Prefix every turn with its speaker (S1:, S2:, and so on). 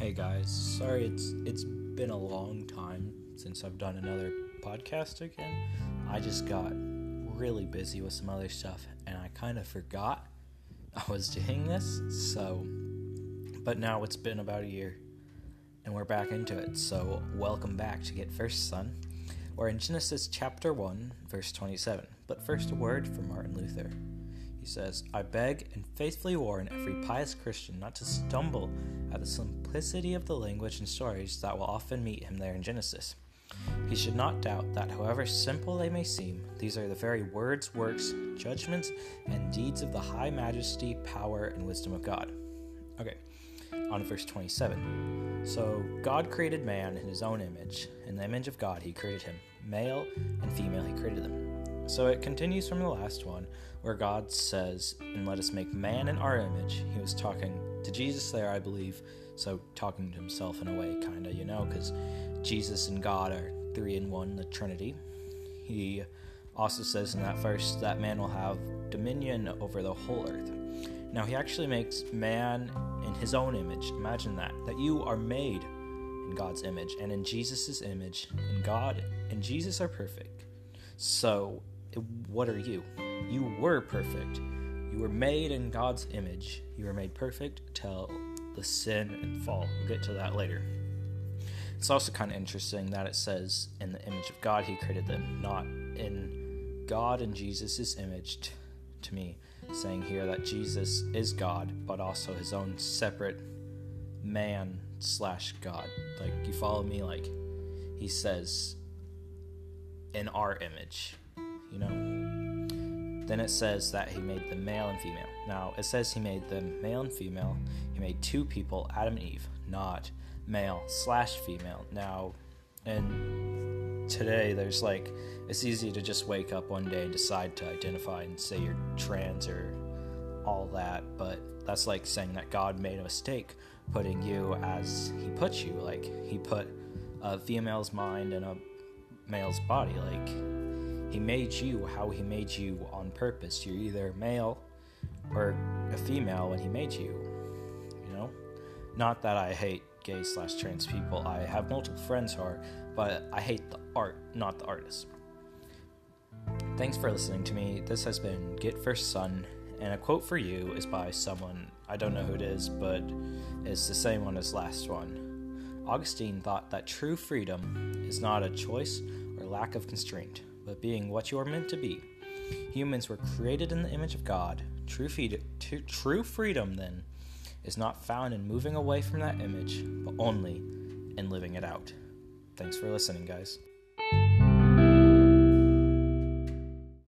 S1: guys, sorry it's it's been a long time since I've done another podcast again. I just got really busy with some other stuff and I kind of forgot I was doing this. So but now it's been about a year and we're back into it. So welcome back to Get First Son. We're in Genesis chapter 1, verse 27. But first a word from Martin Luther. He says, I beg and faithfully warn every pious Christian not to stumble at the simplicity of the language and stories that will often meet him there in Genesis. He should not doubt that, however simple they may seem, these are the very words, works, judgments, and deeds of the high majesty, power, and wisdom of God. Okay, on verse 27. So, God created man in his own image. In the image of God, he created him. Male and female, he created them. So it continues from the last one, where God says, And let us make man in our image. He was talking to Jesus there, I believe, so talking to himself in a way, kind of, you know, because Jesus and God are three in one, the Trinity. He also says in that verse that man will have dominion over the whole earth. Now, he actually makes man in his own image. Imagine that, that you are made in God's image and in Jesus' image, and God and Jesus are perfect. So, what are you? You were perfect. You were made in God's image. You were made perfect till the sin and fall. We'll get to that later. It's also kind of interesting that it says in the image of God he created them, not in God and Jesus' image t- to me, saying here that Jesus is God, but also his own separate man slash God. Like, you follow me? Like, he says, in our image you know? Then it says that he made them male and female. Now, it says he made them male and female. He made two people, Adam and Eve, not male slash female. Now, and today there's like, it's easy to just wake up one day and decide to identify and say you're trans or all that, but that's like saying that God made a mistake putting you as he put you. Like, he put a female's mind in a male's body. Like, he made you how He made you on purpose. You're either male or a female when He made you. You know? Not that I hate gay slash trans people. I have multiple friends who are, but I hate the art, not the artist. Thanks for listening to me. This has been Get First Son, and a quote for you is by someone, I don't know who it is, but it's the same one as last one. Augustine thought that true freedom is not a choice or lack of constraint but being what you are meant to be. Humans were created in the image of God. True, feed, t- true freedom, then, is not found in moving away from that image, but only in living it out. Thanks for listening, guys.